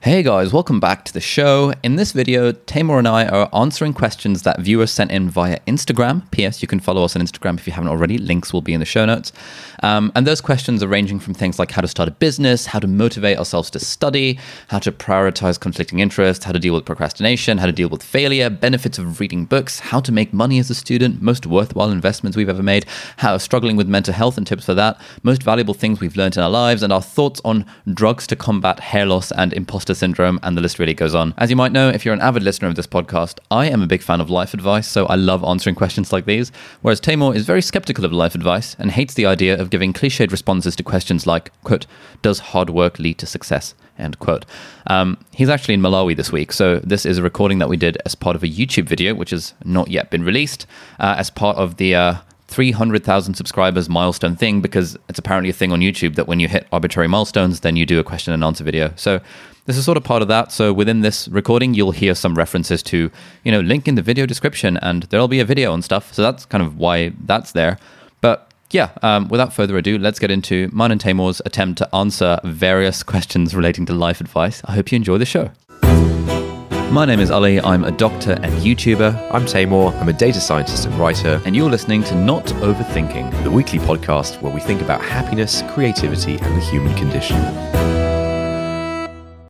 Hey guys, welcome back to the show. In this video, Taimur and I are answering questions that viewers sent in via Instagram. P.S. You can follow us on Instagram if you haven't already. Links will be in the show notes. Um, and those questions are ranging from things like how to start a business, how to motivate ourselves to study, how to prioritize conflicting interests, how to deal with procrastination, how to deal with failure, benefits of reading books, how to make money as a student, most worthwhile investments we've ever made, how struggling with mental health and tips for that, most valuable things we've learned in our lives, and our thoughts on drugs to combat hair loss and imposter syndrome, and the list really goes on. As you might know, if you're an avid listener of this podcast, I am a big fan of life advice, so I love answering questions like these, whereas Taimur is very skeptical of life advice and hates the idea of giving cliched responses to questions like, quote, does hard work lead to success? End quote. Um, he's actually in Malawi this week, so this is a recording that we did as part of a YouTube video, which has not yet been released, uh, as part of the uh, 300,000 subscribers milestone thing, because it's apparently a thing on YouTube that when you hit arbitrary milestones, then you do a question and answer video. So this is sort of part of that. So within this recording, you'll hear some references to, you know, link in the video description, and there'll be a video and stuff. So that's kind of why that's there. But yeah, um, without further ado, let's get into mine and Taimur's attempt to answer various questions relating to life advice. I hope you enjoy the show. My name is Ali. I'm a doctor and YouTuber, I'm Taimur. I'm a data scientist and writer. and you're listening to Not Overthinking. The weekly podcast where we think about happiness, creativity, and the human condition.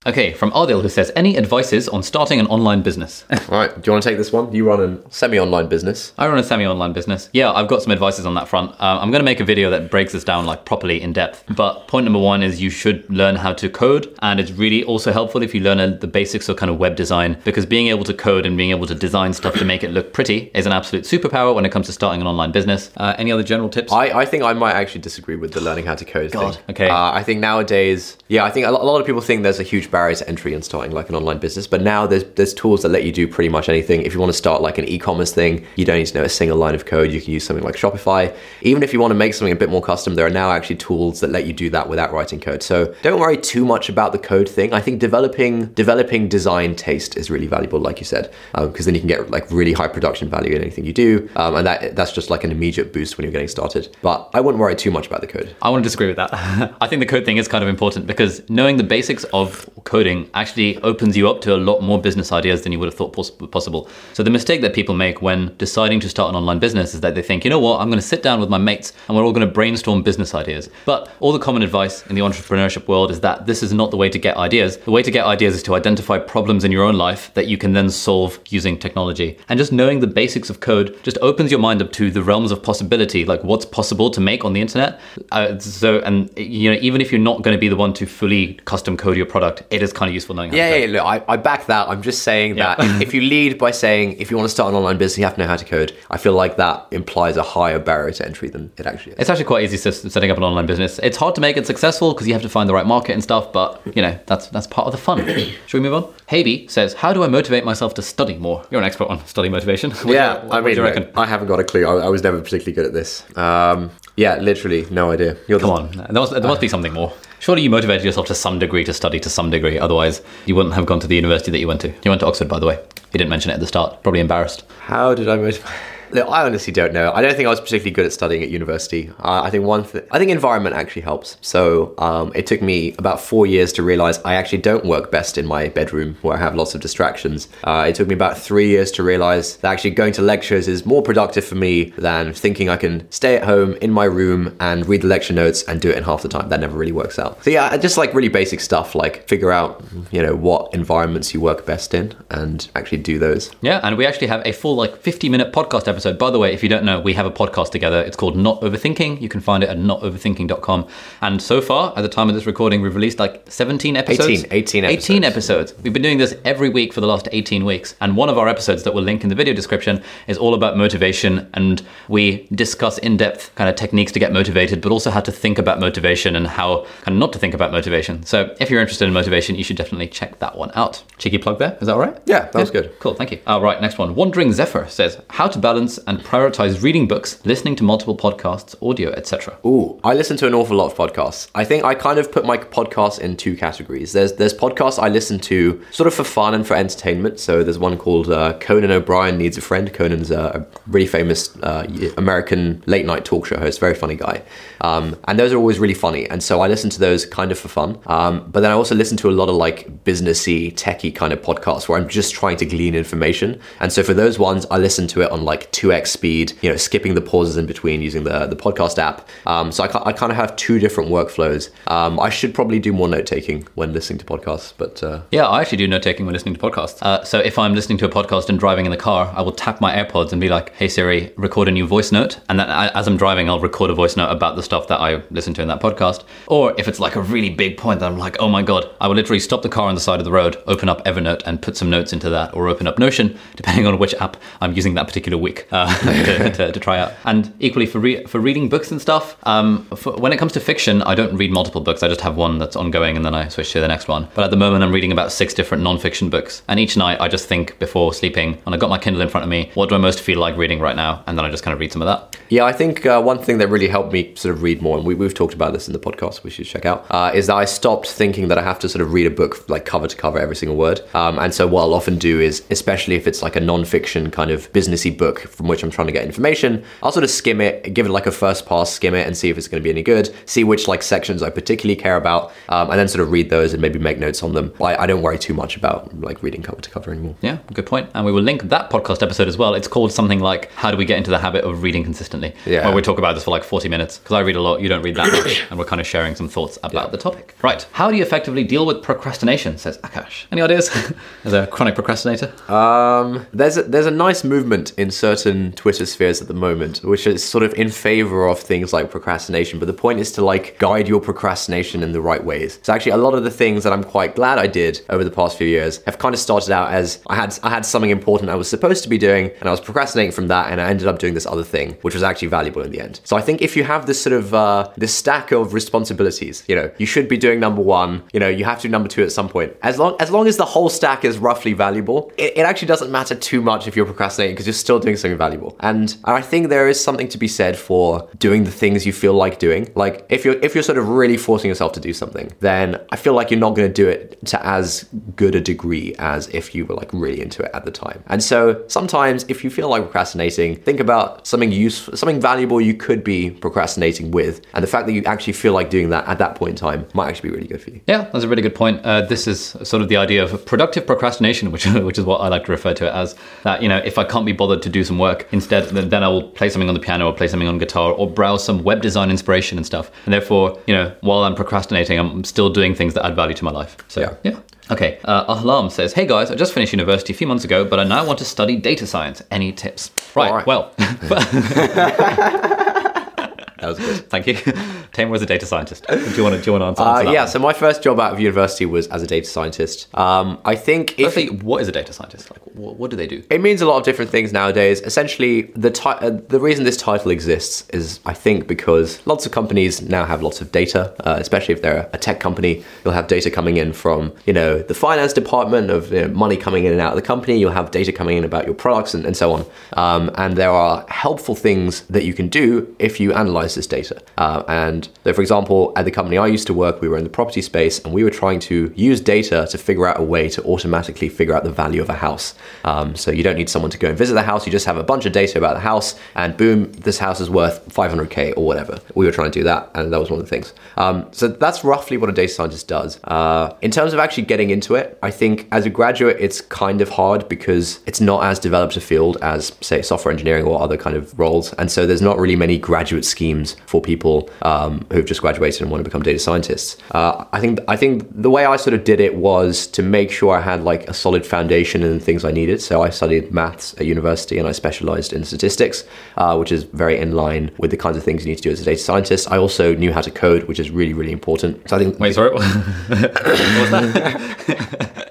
Okay, from Ardil, who says, Any advices on starting an online business? All right, do you want to take this one? You run a semi-online business. I run a semi online business. Yeah, I've got some advices on that front. Uh, I'm going to make a video that breaks this down like properly in depth. But point number one is you should learn how to code. And it's really also helpful if you learn uh, the basics of kind of web design because being able to code and being able to design stuff to make it look pretty is an absolute superpower when it comes to starting an online business. Uh, any other general tips? I, I think I might actually disagree with the learning how to code God, thing. okay. Uh, I think nowadays, yeah, I think a a lot of people think there's a huge barrier to entry in starting like an online business, but now there's there's tools that let you do pretty much anything. If you want to start like an e-commerce thing, you don't need to know a single line of code. You can use something like Shopify. Even if you want to make something a bit more custom, there are now actually tools that let you do that without writing code. So don't worry too much about the code thing. I think developing developing design taste is really valuable, like you said, because then you can get like really high production value in anything you do, um, and that that's just like an immediate boost when you're getting started. But I wouldn't worry too much about the code. I want to disagree with that. I think the code thing is kind of important because knowing the basics of coding actually opens you up to a lot more business ideas than you would have thought poss- possible. So the mistake that people make when deciding to start an online business is that they think, you know what, I'm going to sit down with my mates and we're all going to brainstorm business ideas. But all the common advice in the entrepreneurship world is that this is not the way to get ideas. The way to get ideas is to identify problems in your own life that you can then solve using technology. And just knowing the basics of code just opens your mind up to the realms of possibility, like what's possible to make on the internet. Uh, so, and you know, even if you're not going to be the one to fully custom code your product, it is kind of useful knowing how to Yeah, code. yeah, look, I, I back that. I'm just saying Yeah. that if, you lead by saying if you want to start an online business, you have to know how to code. I feel like that implies a higher barrier to entry than it actually is. It's actually quite easy setting up an online business. It's hard to make it successful because you have to find the right market and stuff, but you know, that's that's part of the fun. Should we move on? Haby says, How do I motivate myself to study more? You're an expert on study motivation. Do yeah, what, I mean, do you reckon? I haven't got a clue. I, I was never particularly good at this. Um, yeah, literally, no idea. You're Come on, there must, there must be something more. Surely you motivated yourself to some degree to study to some degree. Otherwise, you wouldn't have gone to the university that you went to. You went to Oxford, by the way. You didn't mention it at the start. Probably embarrassed. How did I motivate? Look, I honestly don't know. I don't think I was particularly good at studying at university. Uh, I think one I think environment actually helps. So um, it took me about four years to realize I actually don't work best in my bedroom where I have lots of distractions. Uh, it took me about three years to realize that actually going to lectures is more productive for me than thinking I can stay at home in my room and read the lecture notes and do it in half the time. That never really works out. So yeah, just like really basic stuff like figure out, you know, what environments you work best in and actually do those. Yeah, and we actually have a full like 50 minute podcast episode episode. By the way, if you don't know, we have a podcast together. It's called Not Overthinking. You can find it at notoverthinking.com. And so far, at the time of this recording, we've released like 17 episodes. 18, 18 18 episodes. episodes. We've been doing this every week for the last 18 weeks. And one of our episodes that we'll link in the video description is all about motivation. And we discuss in depth kind of techniques to get motivated, but also how to think about motivation and how kind of not to think about motivation. So if you're interested in motivation, you should definitely check that one out. Cheeky plug there. Is that all right? Yeah, that was good. Cool, thank you. All right, next one. Wandering Zephyr says how to balance and prioritize reading books, listening to multiple podcasts, audio, etc. Ooh, I listen to an awful lot of podcasts. I think I kind of put my podcasts in two categories. There's there's podcasts I listen to sort of for fun and for entertainment. So there's one called uh, Conan O'Brien Needs a Friend. Conan's a, a really famous uh, American late night talk show host, very funny guy. Um, and those are always really funny. And so I listen to those kind of for fun. Um, but then I also listen to a lot of like businessy, techie kind of podcasts where I'm just trying to glean information. And so for those ones, I listen to it on like 2x speed, you know, skipping the pauses in between using the, the podcast app. Um, so I, I kind of have two different workflows. Um, I should probably do more note taking when listening to podcasts, but uh, Yeah, I actually do note taking when listening to podcasts. Uh, so if I'm listening to a podcast and driving in the car, I will tap my AirPods and be like, "Hey Siri, record a new voice note." And then as I'm driving, I'll record a voice note about the stuff that I listen to in that podcast. Or if it's like a really big point that I'm like, "Oh my god," I will literally stop the car on the side of the road, open up Evernote, and put some notes into that, or open up Notion, depending on which app I'm using that particular week uh, to, to, to try out. And equally for re- for reading books and stuff, um, for, when it comes to fiction, I don't read multiple books. I just have one that's ongoing, and then I switch to the next one. But at the moment, I'm reading about six different non-fiction books, and each night I just think before sleeping, and I got my Kindle in front of me. What do I most feel like reading right now? And then I just kind of read some of that. Yeah, I think uh, one thing that really helped me sort of read more, and we, we've talked about this in the podcast, we should check out, uh, is that I stopped thinking that I have to sort of read a book like cover to cover every single word. Um, and so what I'll often do is, especially if it's like a non-fiction kind of businessy book from which I'm trying to get information, I'll sort of skim it, give it like a first pass, skim it, and see if it's going to be any good. See which like sections I particularly care about, um, and then sort of read those and maybe make notes on them. I, I don't worry too much about like reading cover to cover anymore. Yeah, good point. And we will link that podcast episode as well. It's called something like "How Do We Get into the Habit of Reading Consistently?" Yeah. Where we talk about this for like 40 minutes because I read a lot, you don't read that much, and we're kind of sharing some thoughts about Yeah. the topic. Right. How do you effectively deal with procrastination? Says Akash. Any ideas? As a chronic procrastinator. Um, there's a, there's a nice movement in certain Twitter spheres at the moment, which is sort of in favor of things like procrastination. But the point is to like guide your procrastination in the right ways. So actually, a lot of the things that I'm quite glad I did over the past few years have kind of started out as I had I had something important I was supposed to be doing, and I was procrastinating from that, and I ended up doing this other thing, which was actually valuable in the end. So I think if you have this sort of uh, this stack of responsibilities, you know, you should be doing number one. You know, you have to do number two at some point. As long as long as the whole stack is roughly valuable, it, it actually doesn't matter too much if you're procrastinating because you're still doing something valuable. And I think there is something to be said for doing the things you feel like doing. Like if you're if you're sort of really forcing yourself to do something, then I feel like you're not going to do it to as good a degree as if you were like really into it at the time. And so sometimes if you feel like procrastinating, think about something useful, something valuable you could be procrastinating with, and the fact that you actually feel like doing that at that point in time might actually be really good for you. Yeah, that's a really good point. Uh, this is sort of the idea of productive procrastination, which which is what I like to refer to it as. That you know, if I can't be bothered to do some work, instead then, I will play something on the piano or play something on guitar or browse some web design inspiration and stuff. And therefore, you know, while I'm procrastinating, I'm still doing things that add value to my life. So Yeah. yeah. Okay, uh, Ahlam says, Hey guys, I just finished university a few months ago, but I now want to study data science. Any tips? Right, right. well, That was good. thank you. Taimur was a data scientist. Do you want to, do you want to answer, Uh, yeah, one? so my first job out of university was as a data scientist. Um, I think if Firstly, what is a data scientist? Like, what, what do they do? It means a lot of different things nowadays. Essentially, the ti- uh, the reason this title exists is, I think, because lots of companies now have lots of data. Uh, especially if they're a tech company, you'll have data coming in from you know the finance department of you know, money coming in and out of the company. You'll have data coming in about your products and, and so on. Um, and there are helpful things that you can do if you analyze data. Uh, and so, for example, at the company I used to work, we were in the property space, and we were trying to use data to figure out a way to automatically figure out the value of a house. Um, so you don't need someone to go and visit the house. You just have a bunch of data about the house, and boom, this house is worth 500k or whatever. We were trying to do that, and that was one of the things. Um, so that's roughly what a data scientist does. Uh, in terms of actually getting into it, I think as a graduate, it's kind of hard because it's not as developed a field as, say, software engineering or other kind of roles, and so there's not really many graduate schemes programs for people um, who've just graduated and want to become data scientists. Uh, I think I think the way I sort of did it was to make sure I had like a solid foundation in the things I needed. So I studied maths at university and I specialized in statistics, uh, which is very in line with the kinds of things you need to do as a data scientist. I also knew how to code, which is really really important. So I think Wait, sorry.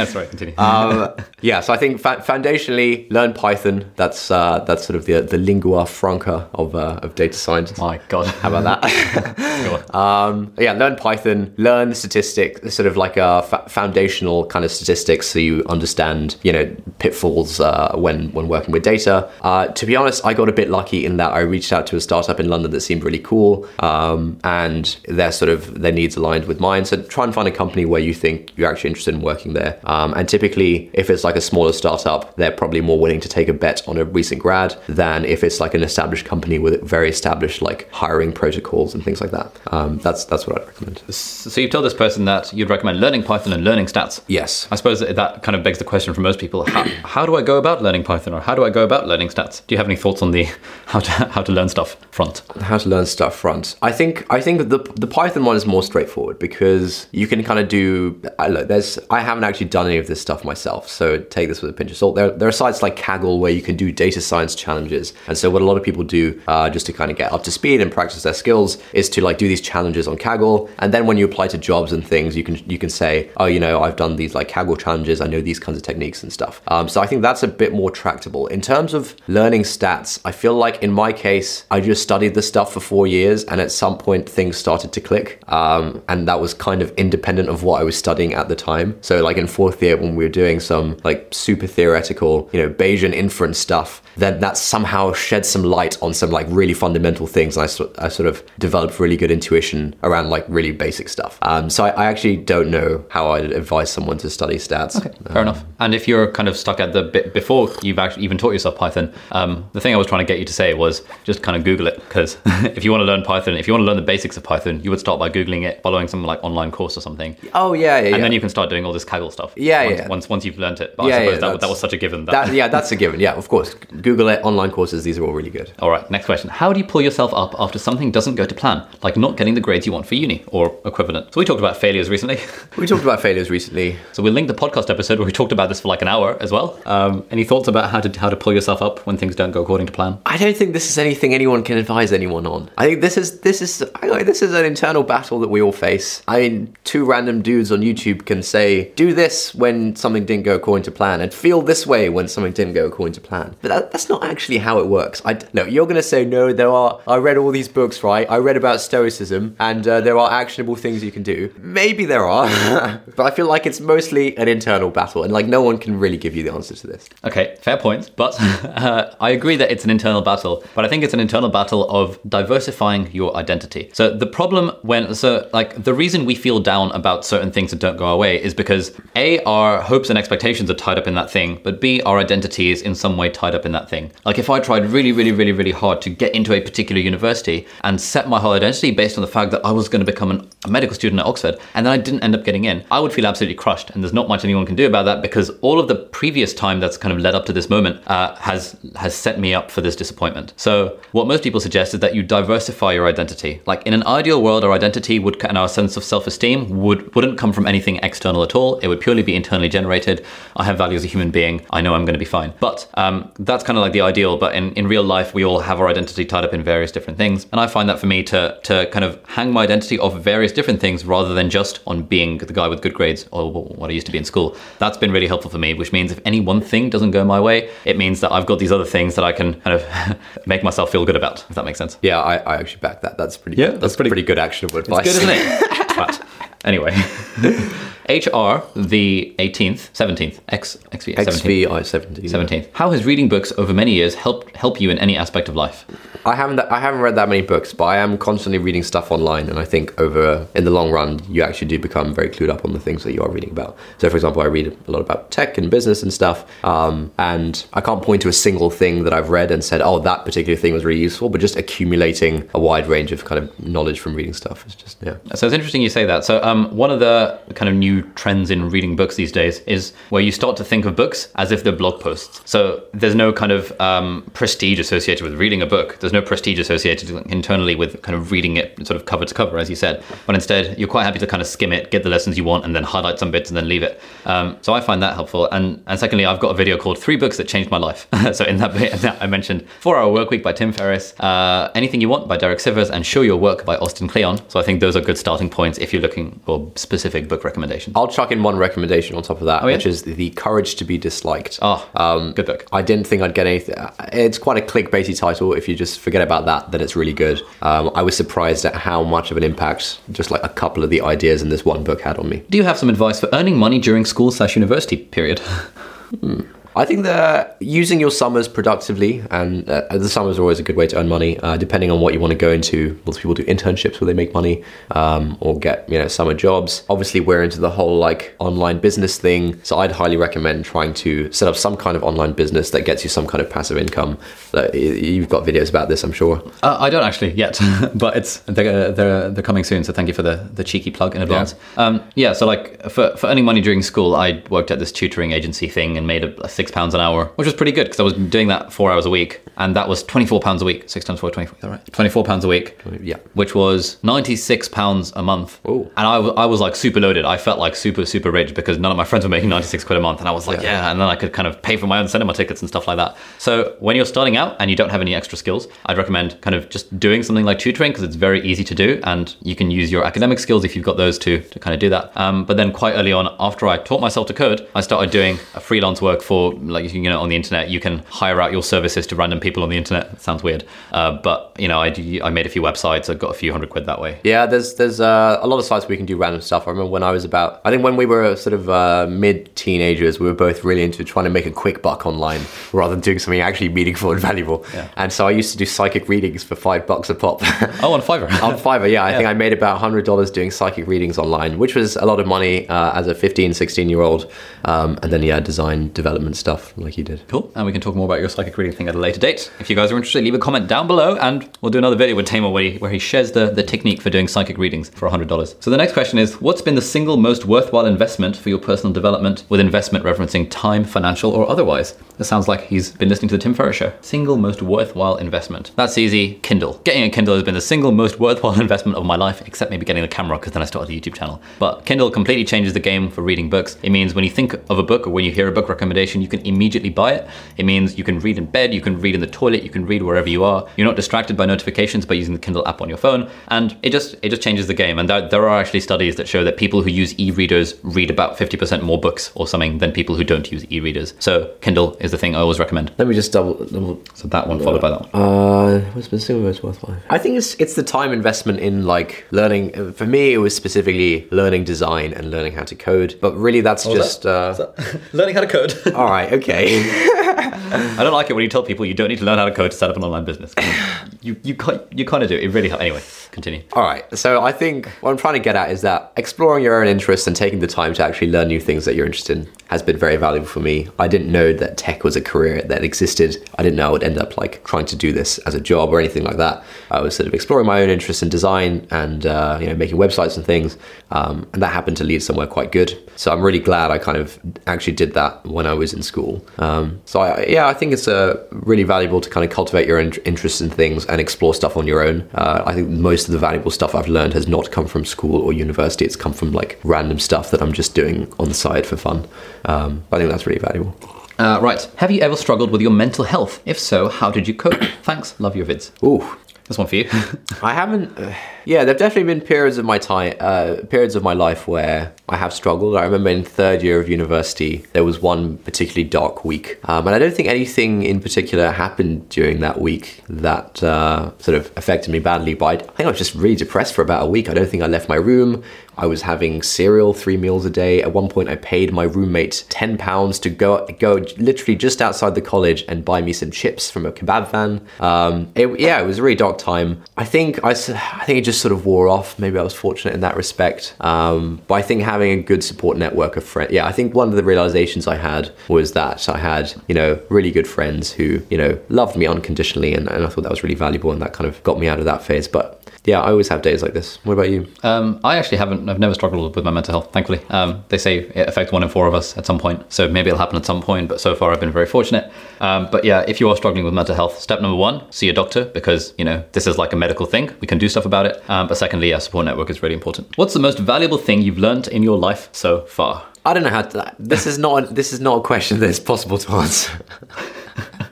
what was that? That's right. Continue. um, yeah, so I think fa- foundationally, learn Python. That's uh, that's sort of the the lingua franca of uh, of data science. My God. How about that? um, yeah, learn Python, learn statistics, sort of like a fa- foundational kind of statistics, so you understand, you know, pitfalls uh, when when working with data. Uh, to be honest, I got a bit lucky in that I reached out to a startup in London that seemed really cool, um, and their sort of their needs aligned with mine. So try and find a company where you think you're actually interested in working there. Um, and typically, if it's like a smaller startup, they're probably more willing to take a bet on a recent grad than if it's like an established company with very established like hiring protocols and things like that. Um, that's that's what I'd recommend. So you've told this person that you'd recommend learning Python and learning stats. Yes. I suppose that that kind of begs the question for most people: how, how do I go about learning Python, or how do I go about learning stats? Do you have any thoughts on the how to how to learn stuff front? How to learn stuff front. I think I think the the Python one is more straightforward because you can kind of do. I look, there's I haven't actually done any of this stuff myself, so take this with a pinch of salt. There there are sites like Kaggle where you can do data science challenges, and so what a lot of people do uh, just to kind of get up to speed and practice their skills is to like do these challenges on Kaggle, and then when you apply to jobs and things, you can you can say, oh, you know, I've done these like Kaggle challenges, I know these kinds of techniques and stuff. Um, so I think that's a bit more tractable in terms of learning stats. I feel like in my case, I just studied the stuff for four years, and at some point things started to click, um, and that was kind of independent of what I was studying at the time. So like in fourth year when we were doing some like super theoretical, you know, Bayesian inference stuff, then that somehow shed some light on some like really fundamental things. And I, sort- I sort of developed really good intuition around like really basic stuff. Um, so I, I actually don't know how I'd advise someone to study stats. Okay, fair enough. And if you're kind of stuck at the bit before you've actually even taught yourself Python, um, the thing I was trying to get you to say was just kind of Google it because if you want to learn Python, if you want to learn the basics of Python, you would start by googling it, following some like online course or something, Oh yeah, yeah, yeah. and then you can start doing all this Kaggle stuff. Yeah, once, yeah. Once once you've learnt it, but Yeah, I suppose yeah, that, that was such a given. That, that, yeah, that's a given. Yeah, of course. Google it, online courses, these are all really good. all right, next question: How do you pull yourself up after something doesn't go to plan, like not getting the grades you want for uni or equivalent? So we talked about failures recently. We talked about failures recently. So we linked link the podcast episode where we talked about this for like an hour as well. Um, any thoughts about how to how to pull yourself up when things don't go according to plan? I don't think this is anything anyone can advise anyone on. I think this is this is I think this is an internal battle that we all face. I mean, two random dudes on YouTube can say, "Do this when something didn't go according to plan," and feel this way when something didn't go according to plan. But that, that's not actually how it works. I no, you're gonna say no. There are. I read all these books, right? I read about stoicism, and uh, there are actionable things you can do. Maybe there are, but I feel like it's mostly an internal battle, and like no one can really give you the answer to this. Okay, fair point. But uh, I agree that it's an internal battle, but I think it's an internal battle of diversifying your identity. So the problem when, so like the reason we feel down about certain things that don't go our way is because A, our hopes and expectations are tied up in that thing, but B, our identity is in some way tied up in that thing. Like if I tried really, really, really, really hard to get into a particular university and set my whole identity based on the fact that I was going to become a medical student at Oxford and then I didn't end up getting in, I would feel absolutely crushed. And there's not much anyone can do about that because all of the previous time that's kind of led up to this moment uh, has has set me up for this disappointment. So what most people suggest is that you diversify your identity. Like in an ideal world, our identity would and our sense of self-esteem would wouldn't come from anything external at all. It would purely be internally generated. I have value as a human being. I know I'm going to be fine. But um, that's kind of like the ideal. But in, in real life, we all have our identity tied up in various different things. And I find that for me to to kind of hang my identity off various different things rather than just on being the guy with good grades or what I used to be in school. That's been really helpful for me. Which means if any one thing doesn't go my way, it means that I've got these other things that I can kind of make myself feel good about. If that makes sense. Yeah, I, I actually back that. That's pretty. Yeah, that's, that's pretty- pretty, good actionable advice. Good, isn't it? but anyway, HR the 18th, 17th, X, XV, 17th. XVI seventeen. 17th. How has reading books over many years helped help you in any aspect of life? I haven't I haven't read that many books, but I am constantly reading stuff online, and I think over in the long run, you actually do become very clued up on the things that you are reading about. So, for example, I read a lot about tech and business and stuff, um, and I can't point to a single thing that I've read and said, "Oh, that particular thing was really useful." But just accumulating a wide range of kind of knowledge from reading stuff is just yeah. So it's interesting you say that. So um, one of the kind of new trends in reading books these days is where you start to think of books as if they're blog posts. So there's no kind of um, prestige associated with reading a book. There's no prestige associated internally with kind of reading it sort of cover to cover, as you said. But instead, you're quite happy to kind of skim it, get the lessons you want, and then highlight some bits and then leave it. Um, so I find that helpful. And and secondly, I've got a video called Three Books That Changed My Life. so in that bit, I mentioned Four Hour Work Week by Tim Ferriss, uh, Anything You Want by Derek Sivers, and Show Your Work by Austin Kleon. So I think those are good starting points if you're looking for specific book recommendations. I'll chuck in one recommendation on top of that, Oh, yeah? which is The Courage to Be Disliked. Oh, um, good book. I didn't think I'd get anything. It's quite a clickbaity title. If you just forget about that, then it's really good. Um, I was surprised at how much of an impact just like a couple of the ideas in this one book had on me. Do you have some advice for earning money during school slash university period? I think that using your summers productively, and uh, the summers are always a good way to earn money, uh, depending on what you want to go into. Lots of people do internships where they make money um, or get you know summer jobs. Obviously, we're into the whole like online business thing, so I'd highly recommend trying to set up some kind of online business that gets you some kind of passive income. Uh, you've got videos about this, I'm sure. Uh, I don't actually yet, but it's they're, they're they're coming soon. So thank you for the the cheeky plug in advance. Yeah. Um, yeah. So like for for earning money during school, I worked at this tutoring agency thing and made a, a six pounds an hour, which was pretty good because I was doing that four hours a week, and that was twenty four pounds a week. Six times four, 24. Is that right? Twenty four pounds a week. Yeah. Which was ninety six pounds a month. Ooh. And I, I was like super loaded. I felt like super super rich because none of my friends were making ninety six quid a month, and I was like, yeah. And then I could kind of pay for my own cinema tickets and stuff like that. So when you're starting out and you don't have any extra skills, I'd recommend kind of just doing something like tutoring because it's very easy to do, and you can use your academic skills if you've got those to to kind of do that. Um, but then quite early on, after I taught myself to code, I started doing a freelance work for like you know on the internet. You can hire out your services to random people on the internet. It sounds weird, uh, but you know I do, I made a few websites. I got a few hundred quid that way. Yeah, there's there's uh, a lot of sites where we can do random stuff. I remember when I was about, I think when we were sort of uh, mid teenagers, we were both really into trying to make a quick buck online rather than doing something actually meaningful and valuable. Yeah. And so I used to do psychic readings for five bucks a pop. Oh, on Fiverr. On Fiverr, yeah, I think I made about $100 doing psychic readings online, which was a lot of money uh, as a 15, 16 year old. Um, and then, yeah, design development stuff like you did. Cool. And we can talk more about your psychic reading thing at a later date. If you guys are interested, leave a comment down below and we'll do another video with Taimur where he, where he shares the, the technique for doing psychic readings for $100. So the next question is What's been the single most worthwhile investment for your personal development with investment referencing time, financial, or otherwise? That sounds like he's been listening to the Tim Ferriss show. Single most worthwhile investment. That's easy. Kindle. Getting a Kindle has been the single most worthwhile investment of my life, except maybe getting the camera because then I started a YouTube channel. But Kindle completely changes the game for reading books. It means when you think of a book or when you hear a book recommendation, you can immediately buy it. It means you can read in bed, you can read in the toilet, you can read wherever you are. You're not distracted by notifications by using the Kindle app on your phone, and it just it just changes the game. And there, there are actually studies that show that people who use e-readers read about 50% more books or something than people who don't use e-readers. So Kindle is the thing I always recommend. Let me just double. double So that one followed by that one. Uh, what's been single most worthwhile? I think it's it's the time investment in like learning. uh, For me, it was specifically learning design and learning how to code. But really, that's just. Uh, Learning how to code. all right, okay. I don't like it when you tell people you don't need to learn how to code to set up an online business. you you ki- you kind of do. It really helps. Anyway, continue. All right. So I think what I'm trying to get at is that exploring your own interests and taking the time to actually learn new things that you're interested in has been very valuable for me. I didn't know that tech was a career that existed. I didn't know I would end up like trying to do this as a job or anything like that. I was sort of exploring my own interests in design and uh, you know making websites and things, um, and that happened to lead somewhere quite good. So I'm really glad I kind of actually did that when I was in school. Um, so I, yeah, I think it's uh, really valuable to kind of cultivate your own interests in things and explore stuff on your own. Uh, I think most of the valuable stuff I've learned has not come from school or university. It's come from like random stuff that I'm just doing on the side for fun. Um, I think that's really valuable. Uh, right. Have you ever struggled with your mental health? If so, how did you cope? Thanks. Love your vids. Ooh, This one for you. I haven't. Uh, yeah, there've definitely been periods of my time, uh, periods of my life where I have struggled. I remember in third year of university, there was one particularly dark week, um, and I don't think anything in particular happened during that week that uh, sort of affected me badly. But I, I think I was just really depressed for about a week. I don't think I left my room. I was having cereal three meals a day. At one point, I paid my roommate ten pounds to go go literally just outside the college and buy me some chips from a kebab van. Um, it, yeah, it was a really dark time. I think I think it just sort of wore off. Maybe I was fortunate in that respect. Um, but I think having a good support network of friends. Yeah, I think one of the realizations I had was that I had you know really good friends who you know loved me unconditionally, and, and I thought that was really valuable, and that kind of got me out of that phase. But yeah, I always have days like this. What about you? Um, I actually haven't. I've never struggled with my mental health. Thankfully, um, they say it affects one in four of us at some point. So maybe it'll happen at some point. But so far, I've been very fortunate. Um, but yeah, if you are struggling with mental health, step number one: see a doctor because you know this is like a medical thing. We can do stuff about it. Um, but secondly, a support network is really important. What's the most valuable thing you've learned in your life so far? I don't know how to. This is not. This is not a question that's possible to answer.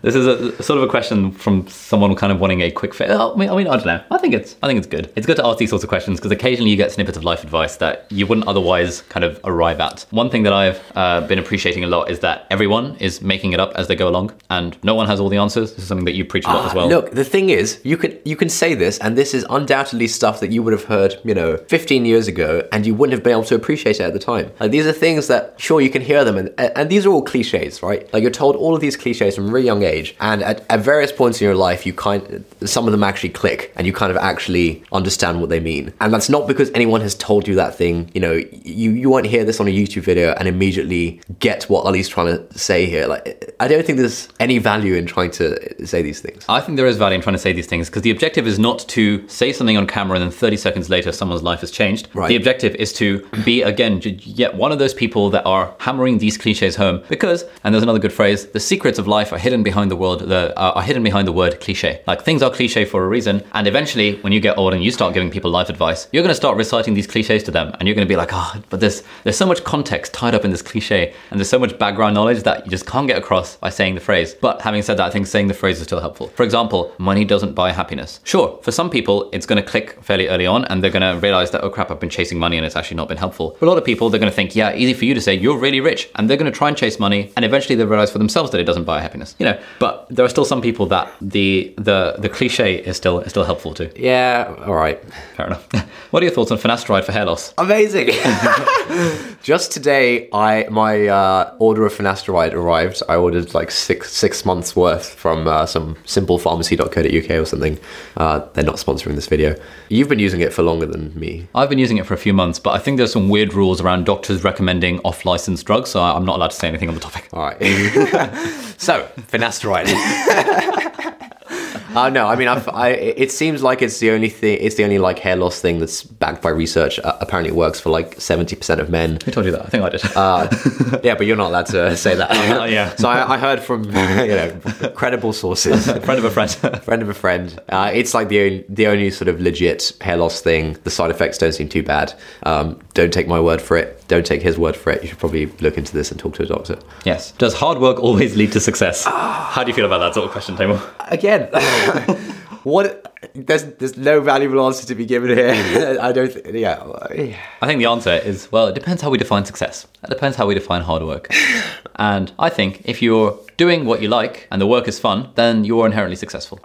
This is a sort of a question from someone kind of wanting a quick fix. I mean, I mean, I don't know. I think it's, I think it's good. It's good to ask these sorts of questions because occasionally you get snippets of life advice that you wouldn't otherwise kind of arrive at. One thing that I've uh, been appreciating a lot is that everyone is making it up as they go along, and no one has all the answers. This is something that you preach a lot as well. Look, the thing is, you could you can say this, and this is undoubtedly stuff that you would have heard, you know, 15 years ago, and you wouldn't have been able to appreciate it at the time. Like these are things that, sure, you can hear them, and and these are all cliches, right? Like you're told all of these cliches from a really young age, and at, at various points in your life, you kind some of them actually click, and you kind of actually understand what they mean. And that's not because anyone has told you that thing. You know, you you won't hear this on a YouTube video and immediately get what Ali's trying to say here. Like, I don't think there's any value in trying to say these things. I think there is value in trying to say these things because the objective is not to say something on camera and then 30 seconds later someone's life has changed. Right. The objective is to be, again, yet one of those people that are hammering these cliches home because, and there's another good phrase, the secrets of life are hidden behind the word, the, uh, are hidden behind the word cliche. Like things are cliche for a reason. And eventually, when you get old and you start giving people life advice, you're going to start reciting these cliches to them and you're going to be like, oh, but there's, there's so much context tied up in this cliche and there's so much background knowledge that you just can't get across by saying the phrase. But having said that, I think saying the phrase is still helpful. For example, money doesn't buy happiness. Sure, for some people, it's going to click fairly early on and they're going to realize that, oh crap, I've been chasing money and it's actually not been helpful. For a lot of people, they're going to think, yeah, easy for you to say, you're really rich. And they're going to try and chase money and eventually they realize for themselves that it doesn't buy happiness. You know, but there are still some people that the the the cliche is still is still helpful to. Yeah, all right. Fair enough. what are your thoughts on finasteride for hair loss? Amazing. Just today, I my uh, order of finasteride arrived. I ordered like six six months worth from uh, some simplepharmacy.co.uk or something. Uh, they're not sponsoring this video. You've been using it for longer than me. I've been using it for a few months, but I think there's some weird rules around doctors recommending off-licensed drugs, so I'm not allowed to say anything on the topic. All right. so finasteride. Uh, no, I mean, I've, I, it seems like it's the only thing. It's the only like hair loss thing that's backed by research. Uh, apparently, it works for like seventy percent of men. Who told you that? I think I did. Uh, yeah, but you're not allowed to say that. Uh, yeah. So I, I heard from you know credible sources, friend of a friend. friend of a friend. Uh, it's like the only, the only sort of legit hair loss thing. The side effects don't seem too bad. Um, don't take my word for it. Don't take his word for it. You should probably look into this and talk to a doctor. yes. Does hard work always lead to success? How do you feel about that sort of question, Taimur? Again, what? There's there's no valuable answer to be given here. I don't. Th- yeah. I think the answer is well, it depends how we define success. It depends how we define hard work. and I think if you're doing what you like and the work is fun, then you're inherently successful.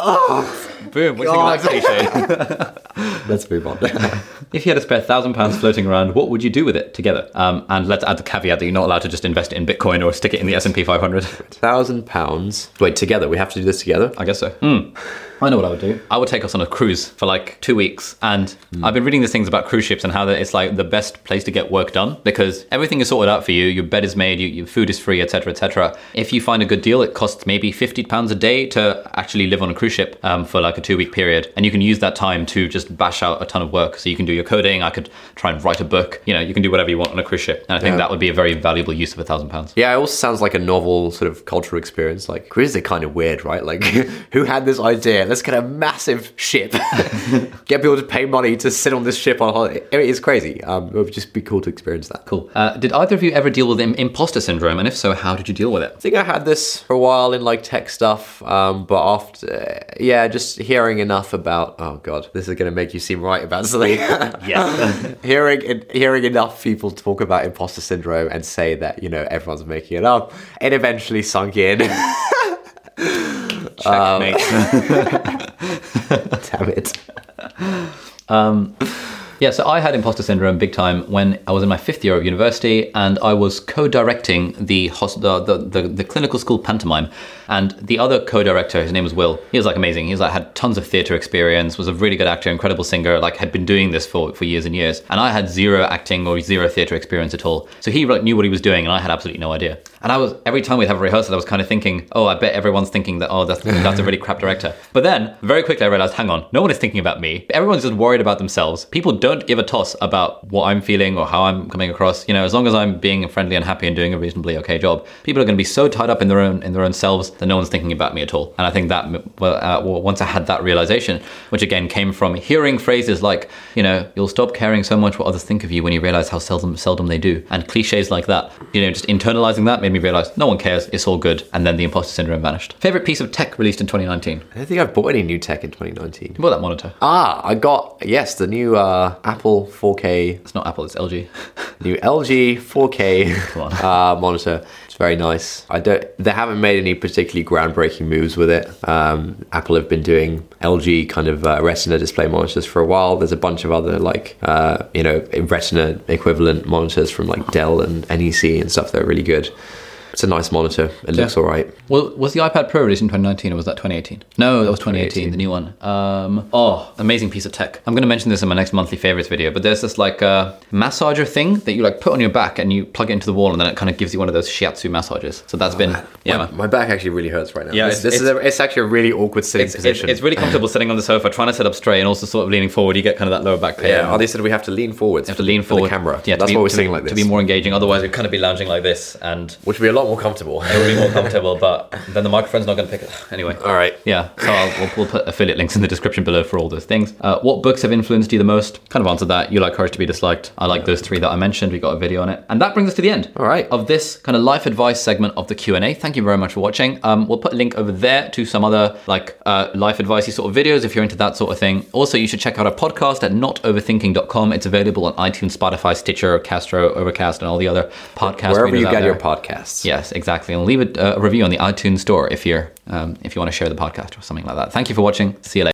Boom. What do you think of that cliche? Let's move on. if you had a spare thousand pounds floating around, what would you do with it together? Um, and let's add the caveat that you're not allowed to just invest it in Bitcoin or stick it in the S and P 500. Thousand pounds. Wait, together. We have to do this together. I guess so. Hmm. I know what I would do. I would take us on a cruise for like two weeks. And I've been reading these things about cruise ships and how it's like the best place to get work done because everything is sorted out for you. Your bed is made, you, your food is free, etc., etc. If you find a good deal, it costs maybe fifty pounds a day to actually live on a cruise ship um, for like a two week period, and you can use that time to just bash out a ton of work. So you can do your coding. I could try and write a book. You know, you can do whatever you want on a cruise ship, and I think Yeah. that would be a very valuable use of a thousand pounds. Yeah, it also sounds like a novel sort of cultural experience. Like cruises are kind of weird, right? Like, who had this idea? Let's get a massive ship, get people to pay money to sit on this ship on holiday. It's crazy. Um, it would just be cool to experience that. Cool. Uh, did either of you ever deal with imposter syndrome? And if so, how did you deal with it? I think I had this for a while in like tech stuff, um, but after, uh, yeah, just hearing enough about. Oh god, this is going to make you seem right about something. Yes. hearing hearing enough people talk about imposter syndrome and say that you know everyone's making it up, it eventually sunk in. Checkmate. Um, damn it. Yeah, Yeah, so I had imposter syndrome big time when I was in my fifth year of university, and I was co-directing the hos- the, the, the, the clinical school pantomime. And the other co-director, his name was Will. He was like amazing. He was like had tons of theatre experience, was a really good actor, incredible singer. Like had been doing this for for years and years. And I had zero acting or zero theatre experience at all. So he like knew what he was doing, and I had absolutely no idea. And I was every time we'd have a rehearsal, I was kind of thinking, oh, I bet everyone's thinking that oh, that's that's a really crap director. But then very quickly I realized, hang on, no one is thinking about me. Everyone's just worried about themselves. People don't give a toss about what I'm feeling or how I'm coming across. You know, as long as I'm being friendly and happy and doing a reasonably okay job, people are going to be so tied up in their own in their own selves that no one's thinking about me at all. And I think that well, uh, once I had that realization, which again came from hearing phrases like, you know, you'll stop caring so much what others think of you when you realize how seldom seldom they do, and cliches like that. You know, just internalizing that made me realize no one cares. It's all good. And then the imposter syndrome vanished. Favorite piece of tech released in 2019? I don't think I've bought any new tech in 2019. You bought that monitor. Ah, I got yes the new uh, Apple 4K, It's not Apple. It's LG. new LG 4K Come uh, monitor. It's very nice. I don't. They haven't made any particularly groundbreaking moves with it. Um, Apple have been doing LG kind of uh, Retina display monitors for a while. There's a bunch of other like uh, you know Retina equivalent monitors from like Dell and NEC and stuff that are really good. It's a nice monitor. It looks all right. Well, was the iPad Pro released in 2019 or was that 2018? No, that was 2018, 2018. the new one. Um, oh, amazing piece of tech. I'm going to mention this in my next monthly favorites video, but there's this like uh, massager thing that you like put on your back and you plug it into the wall and then it kind of gives you one of those shiatsu massages. So that's been, yeah, my, my back actually really hurts right now. Yeah, this, it's- this is a, it's actually a really awkward sitting It's, it's, position. it's really comfortable sitting on the sofa, trying to sit up straight and also sort of leaning forward. You get kind of that lower back pain. yeah, Ali said we have to lean forwards. You have to lean forward. the camera. Yeah, that's be- why we're sitting like this. To be more engaging. Otherwise, we'd kind of be lounging like this and which would be a lot more comfortable. it would be more comfortable, but then the microphone's not going to pick it. Anyway. All right. Yeah, so I'll, we'll, we'll put affiliate links in the description below for all those things. Uh, what books have influenced you the most? Kind of answered that. You like Courage to be Disliked. I like those three that I mentioned. We got a video on it, and that brings us to the end. All right. Of this kind of life advice segment of the Q and A. Thank you very much for watching. Um, we'll put a link over there to some other like uh, life advicey sort of videos if you're into that sort of thing. Also, you should check out our podcast at notoverthinking.com. It's available on iTunes, Spotify, Stitcher, Castro, Overcast, and all the other podcasts. Wherever you get your podcasts. Yes, exactly. And leave a, a review on the iTunes store if you're um, if you want to share the podcast or something like that. Thank you for watching. See you later.